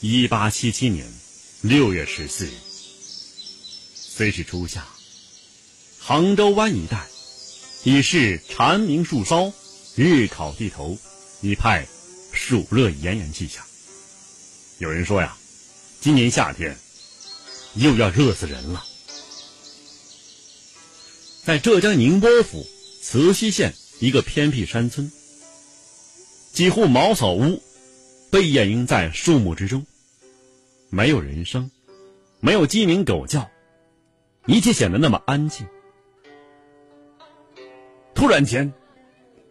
一八七七年六月十四日，虽是初夏，杭州湾一带已是蝉鸣树梢、日烤地头，一派暑热炎炎气象。有人说呀，今年夏天又要热死人了。在浙江宁波府慈溪县一个偏僻山村，几户茅草屋被掩映在树木之中，没有人声，没有鸡鸣狗叫，一切显得那么安静。突然间，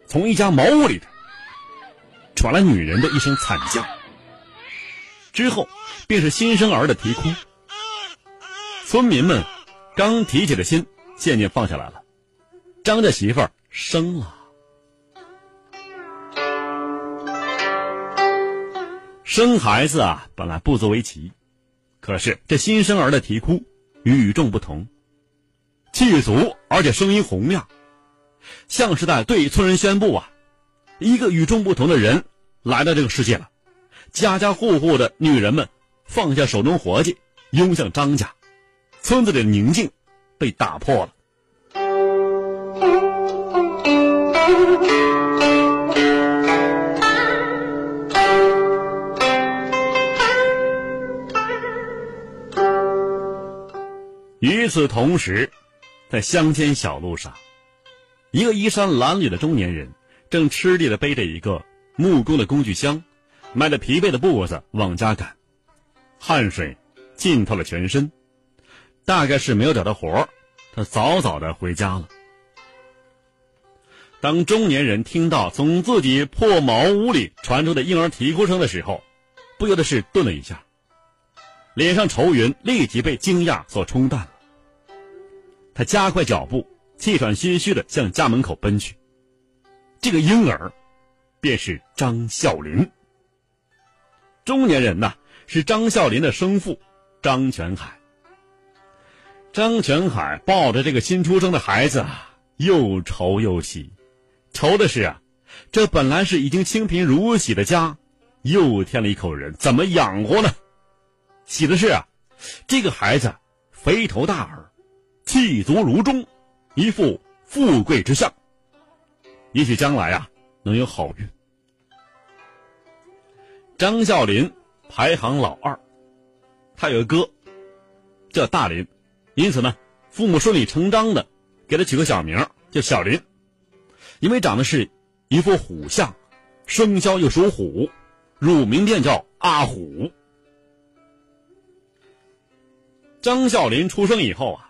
从一家茅屋里头传来女人的一声惨叫，之后便是新生儿的啼哭。村民们刚提起的心。渐渐放下来了，张家媳妇儿生了。生孩子啊，本来不足为奇，可是这新生儿的啼哭与众不同，气足而且声音洪亮，像是在对村人宣布啊，一个与众不同的人来到这个世界了。家家户户的女人们放下手中活计，拥向张家，村子里的宁静。被打破了。与此同时，在乡间小路上，一个衣衫褴褛的中年人正吃力的背着一个木工的工具箱，迈着疲惫的步子往家赶，汗水浸透了全身。大概是没有找到活儿，他早早的回家了。当中年人听到从自己破茅屋里传出的婴儿啼哭声的时候，不由得是顿了一下，脸上愁云立即被惊讶所冲淡了。他加快脚步，气喘吁吁的向家门口奔去。这个婴儿，便是张孝林。中年人呐，是张孝林的生父张全海。张全海抱着这个新出生的孩子，又愁又喜。愁的是啊，这本来是已经清贫如洗的家，又添了一口人，怎么养活呢？喜的是啊，这个孩子肥头大耳，气足如钟，一副富贵之相。也许将来啊，能有好运。张孝林排行老二，他有个哥，叫大林。因此呢，父母顺理成章的给他取个小名叫小林，因为长得是一副虎相，生肖又属虎，乳名便叫阿虎。张孝林出生以后啊，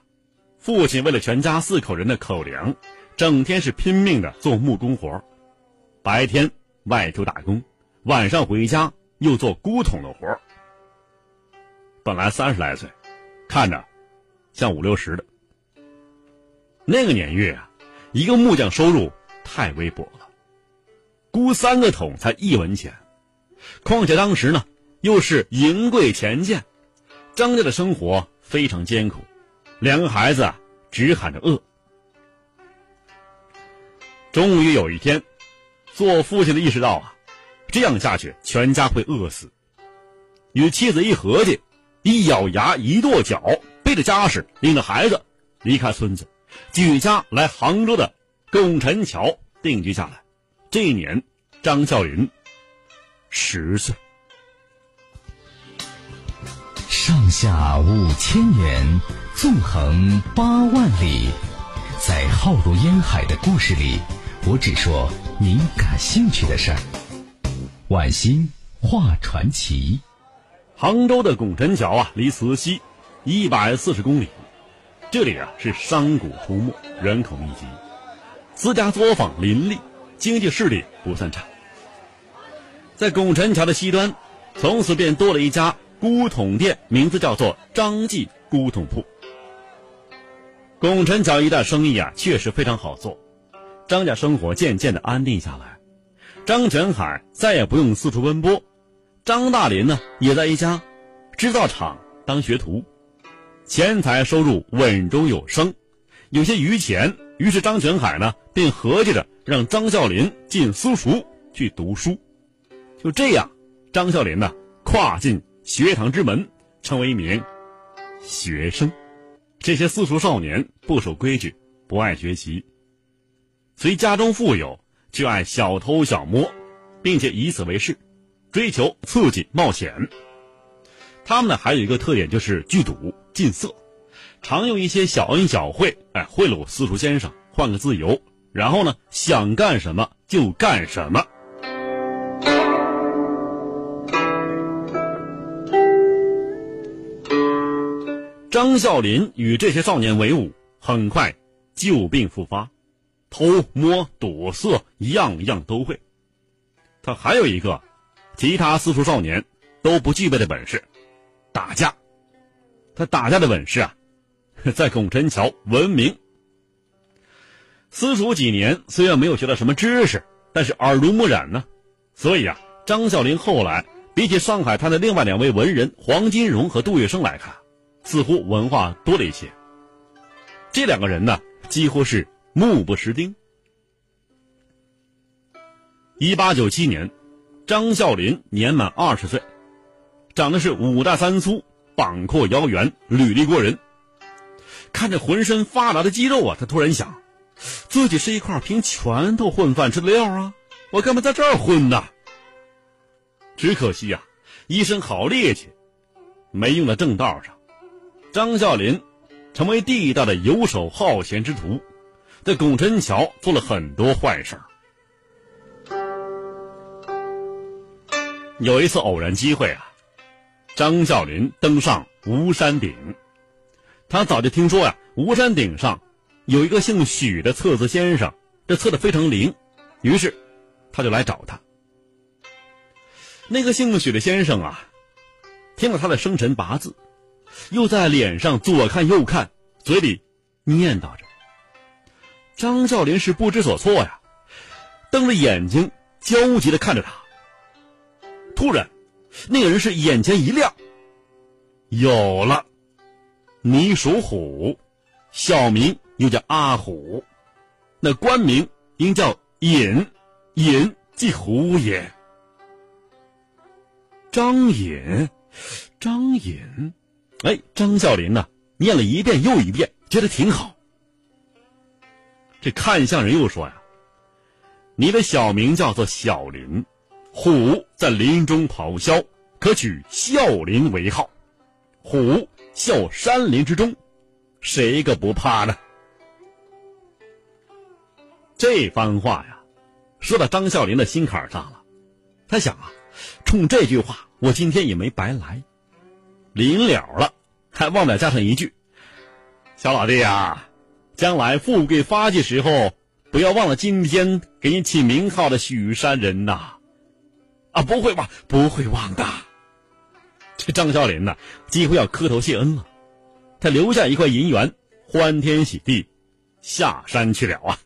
父亲为了全家四口人的口粮，整天是拼命的做木工活白天外出打工，晚上回家又做箍桶的活本来三十来岁，看着。像五六十的，那个年月啊，一个木匠收入太微薄了，估三个桶才一文钱。况且当时呢，又是银贵钱贱，张家的生活非常艰苦，两个孩子啊，只喊着饿。终于有一天，做父亲的意识到啊，这样下去全家会饿死。与妻子一合计，一咬牙，一跺脚。背着家事，领着孩子离开村子，举家来杭州的拱辰桥定居下来。这一年，张孝林十岁。上下五千年，纵横八万里，在浩如烟海的故事里，我只说您感兴趣的事儿。晚星画传奇，杭州的拱宸桥啊，离慈溪。一百四十公里，这里啊是商贾出没，人口密集，私家作坊林立，经济势力不算差。在拱宸桥的西端，从此便多了一家古桶店，名字叫做张记古桶铺。拱辰桥一带生意啊，确实非常好做，张家生活渐渐的安定下来。张全海再也不用四处奔波，张大林呢也在一家制造厂当学徒。钱财收入稳中有升，有些余钱，于是张全海呢便合计着让张孝林进私塾去读书。就这样，张孝林呢跨进学堂之门，成为一名学生。这些私塾少年不守规矩，不爱学习，虽家中富有，却爱小偷小摸，并且以此为事，追求刺激冒险。他们呢还有一个特点，就是聚赌近色，常用一些小恩小惠，哎，贿赂私塾先生，换个自由，然后呢想干什么就干什么。张孝林与这些少年为伍，很快旧病复发，偷摸躲色样样都会。他还有一个，其他私塾少年都不具备的本事，打架。他打架的本事啊，在拱辰桥闻名。私塾几年，虽然没有学到什么知识，但是耳濡目染呢。所以啊，张孝林后来比起上海滩的另外两位文人黄金荣和杜月笙来看。似乎文化多了一些。这两个人呢，几乎是目不识丁。一八九七年，张孝林年满二十岁，长得是五大三粗、膀阔腰圆、履历过人。看着浑身发达的肌肉啊，他突然想，自己是一块凭拳头混饭吃的料啊，我干嘛在这儿混呢？只可惜呀，一身好力气，没用在正道上。张孝林成为地道的游手好闲之徒，在拱辰桥做了很多坏事有一次偶然机会啊，张孝林登上吴山顶，他早就听说呀，吴山顶上有一个姓许的测字先生，这测的非常灵，于是他就来找他。那个姓许的先生啊，听了他的生辰八字。又在脸上左看右看，嘴里念叨着。张孝林是不知所措呀，瞪着眼睛焦急的看着他。突然，那个人是眼前一亮，有了，你属虎，小名又叫阿虎，那官名应叫尹，尹即虎也。张尹，张尹。哎，张孝林呢？念了一遍又一遍，觉得挺好。这看相人又说呀：“你的小名叫做小林，虎在林中咆哮，可取孝林为号。虎啸山林之中，谁个不怕呢？”这番话呀，说到张孝林的心坎上了。他想啊，冲这句话，我今天也没白来。临了了，还忘了加上一句：“小老弟呀，将来富贵发迹时候，不要忘了今天给你起名号的许山人呐！”啊，不会吧？不会忘的。这张孝林呐，几乎要磕头谢恩了。他留下一块银元，欢天喜地下山去了啊。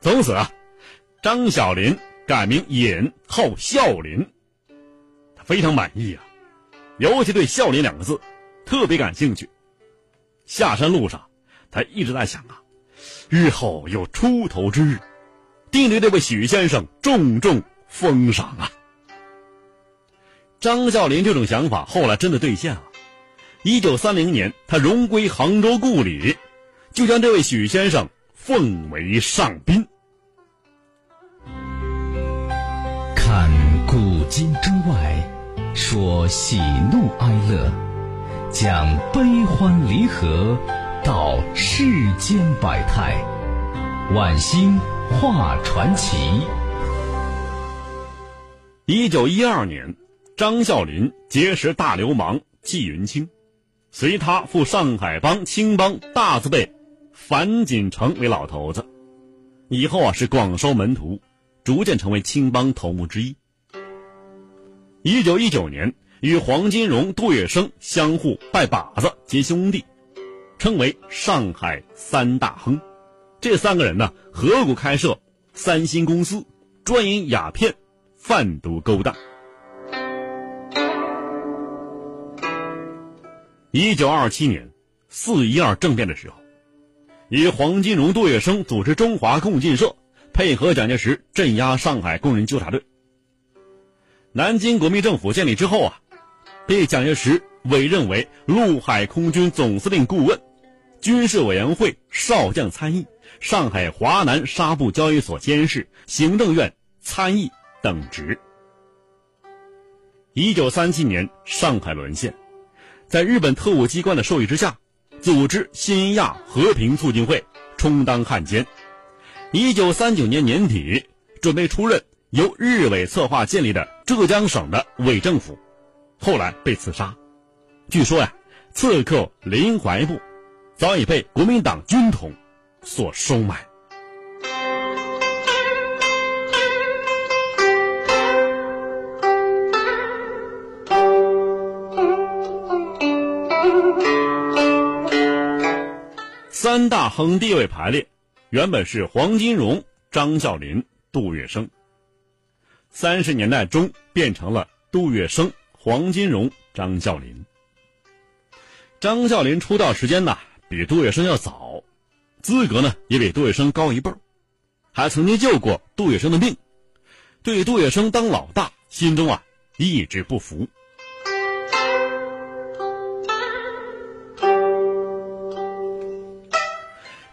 从此啊，张小林改名尹，号孝林。他非常满意啊。尤其对“孝林”两个字特别感兴趣。下山路上，他一直在想啊，日后有出头之日，定对这位许先生重重封赏啊。张孝林这种想法后来真的兑现了。一九三零年，他荣归杭州故里，就将这位许先生奉为上宾。看古今中外。说喜怒哀乐，讲悲欢离合，道世间百态，晚星画传奇。一九一二年，张孝林结识大流氓纪云清，随他赴上海帮青帮大字辈樊锦成为老头子，以后啊是广收门徒，逐渐成为青帮头目之一。一九一九年，与黄金荣、杜月笙相互拜把子结兄弟，称为上海三大亨。这三个人呢，合股开设三星公司，专营鸦片、贩毒勾当。一九二七年四一二政变的时候，与黄金荣、杜月笙组织中华共进社，配合蒋介石镇压上海工人纠察队。南京国民政府建立之后啊，被蒋介石委任为陆海空军总司令顾问、军事委员会少将参议、上海华南纱布交易所监事、行政院参议等职。一九三七年，上海沦陷，在日本特务机关的授意之下，组织新亚和平促进会，充当汉奸。一九三九年年底，准备出任由日伪策划建立的浙江省的伪政府，后来被刺杀。据说呀，刺客林怀部早已被国民党军统所收买。三大亨地位排列，原本是黄金荣、张啸林、杜月笙。三十年代中变成了杜月笙、黄金荣、张啸林。张啸林出道时间呢比杜月笙要早，资格呢也比杜月笙高一辈儿还曾经救过杜月笙的命，对杜月笙当老大心中啊一直不服。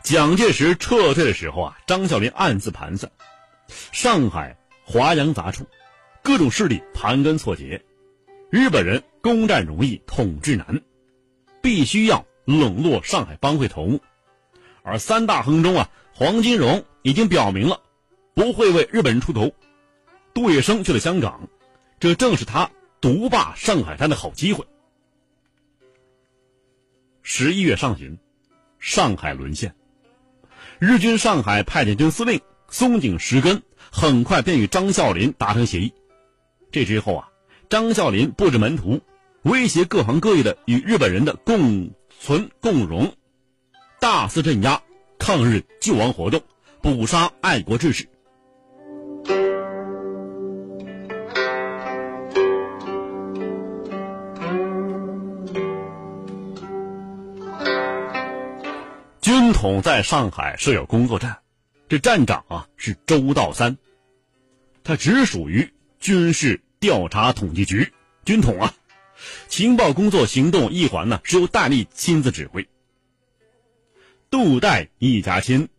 蒋介石撤退的时候啊，张啸林暗自盘算：上海华洋杂处，各种势力盘根错节，日本人攻占容易，统治难，必须要笼络上海帮会头目。而三大亨中啊，黄金荣已经表明了不会为日本人出头，杜月笙去了香港，这正是他独霸上海滩的好机会。十一月上旬，上海沦陷。日军上海派遣军司令松井石根很快便与张啸林达成协议。这之后啊，张啸林布置门徒，威胁各行各业的与日本人的共存共荣，大肆镇压抗日救亡活动，捕杀爱国志士。军统在上海设有工作站，这站长啊是周道三，他直属于军事调查统计局军统啊，情报工作行动一环呢是由戴笠亲自指挥。杜代一家亲，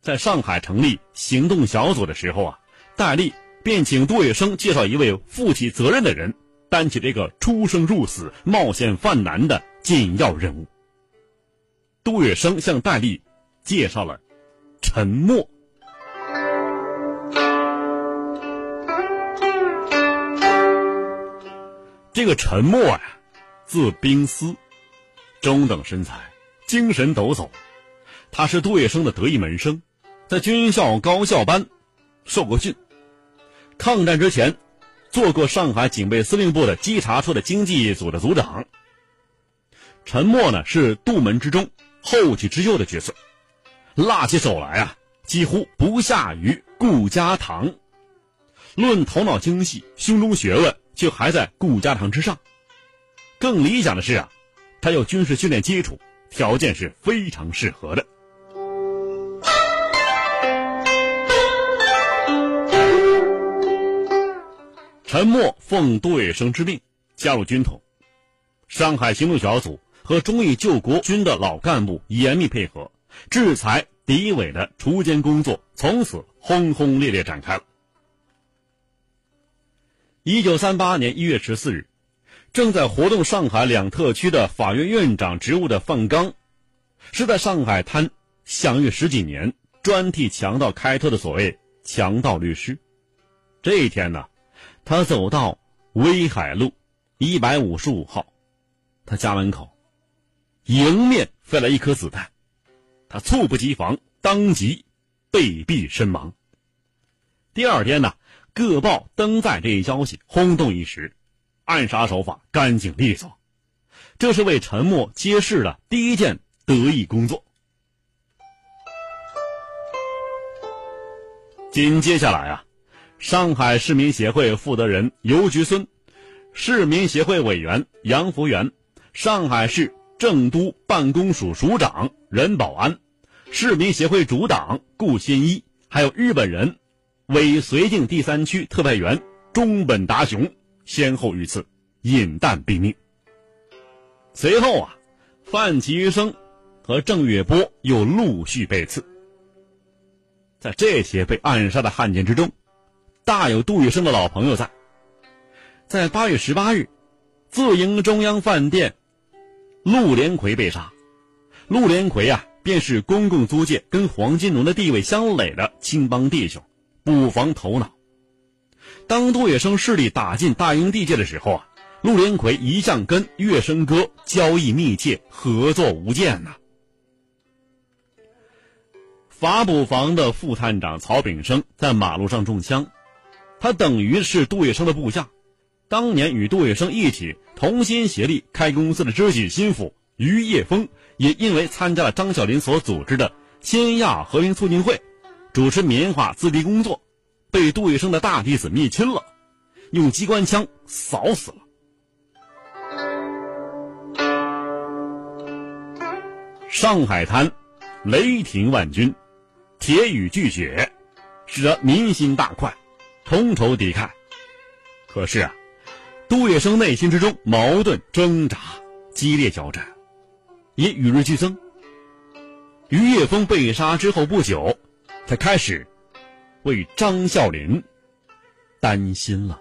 在上海成立行动小组的时候啊，戴笠便请杜月笙介绍一位负起责任的人，担起这个出生入死、冒险犯难的紧要任务。杜月笙向戴笠介绍了陈默。这个陈默呀，字冰思，中等身材，精神抖擞。他是杜月笙的得意门生，在军校高校班受过训。抗战之前，做过上海警备司令部的稽查处的经济组的组长。陈默呢，是杜门之中。后起之秀的角色，拉起手来啊，几乎不下于顾家堂。论头脑精细、胸中学问，却还在顾家堂之上。更理想的是啊，他有军事训练基础，条件是非常适合的。陈默奉杜月笙之命加入军统，上海行动小组。和忠义救国军的老干部严密配合，制裁敌伪的锄奸工作从此轰轰烈烈展开了。一九三八年一月十四日，正在活动上海两特区的法院院长职务的范刚，是在上海滩享誉十几年、专替强盗开脱的所谓强盗律师。这一天呢，他走到威海路一百五十五号，他家门口。迎面飞来一颗子弹，他猝不及防，当即被毙身亡。第二天呢，各报登载这一消息，轰动一时。暗杀手法干净利索，这是为陈默揭示了第一件得意工作。紧接下来啊，上海市民协会负责人尤菊孙，市民协会委员杨福元，上海市。郑都办公署署长任保安，市民协会主党顾新一，还有日本人尾绥靖第三区特派员中本达雄，先后遇刺，饮弹毙命。随后啊，范其生和郑月波又陆续被刺。在这些被暗杀的汉奸之中，大有杜月笙的老朋友在。在八月十八日，自营中央饭店，陆连魁被杀。陆连魁啊，便是公共租界跟黄金荣的地位相垒的青帮弟兄，不妨头脑。当杜月笙势力打进大英地界的时候啊，陆连魁一向跟月笙哥交易密切，合作无间呐。法捕房的副探长曹炳生在马路上中枪，他等于是杜月笙的部下。当年与杜月笙一起同心协力开公司的知己心腹于叶峰，也因为参加了张小林所组织的新亚和平促进会，主持棉花自敌工作，被杜月笙的大弟子灭亲了，用机关枪扫死了。上海滩，雷霆万钧。铁雨巨雪，使得民心大快，同仇敌忾。可是啊，杜月笙内心之中矛盾挣扎，激烈交战，也与日俱增。于叶峰被杀之后不久，他开始为张啸林担心了。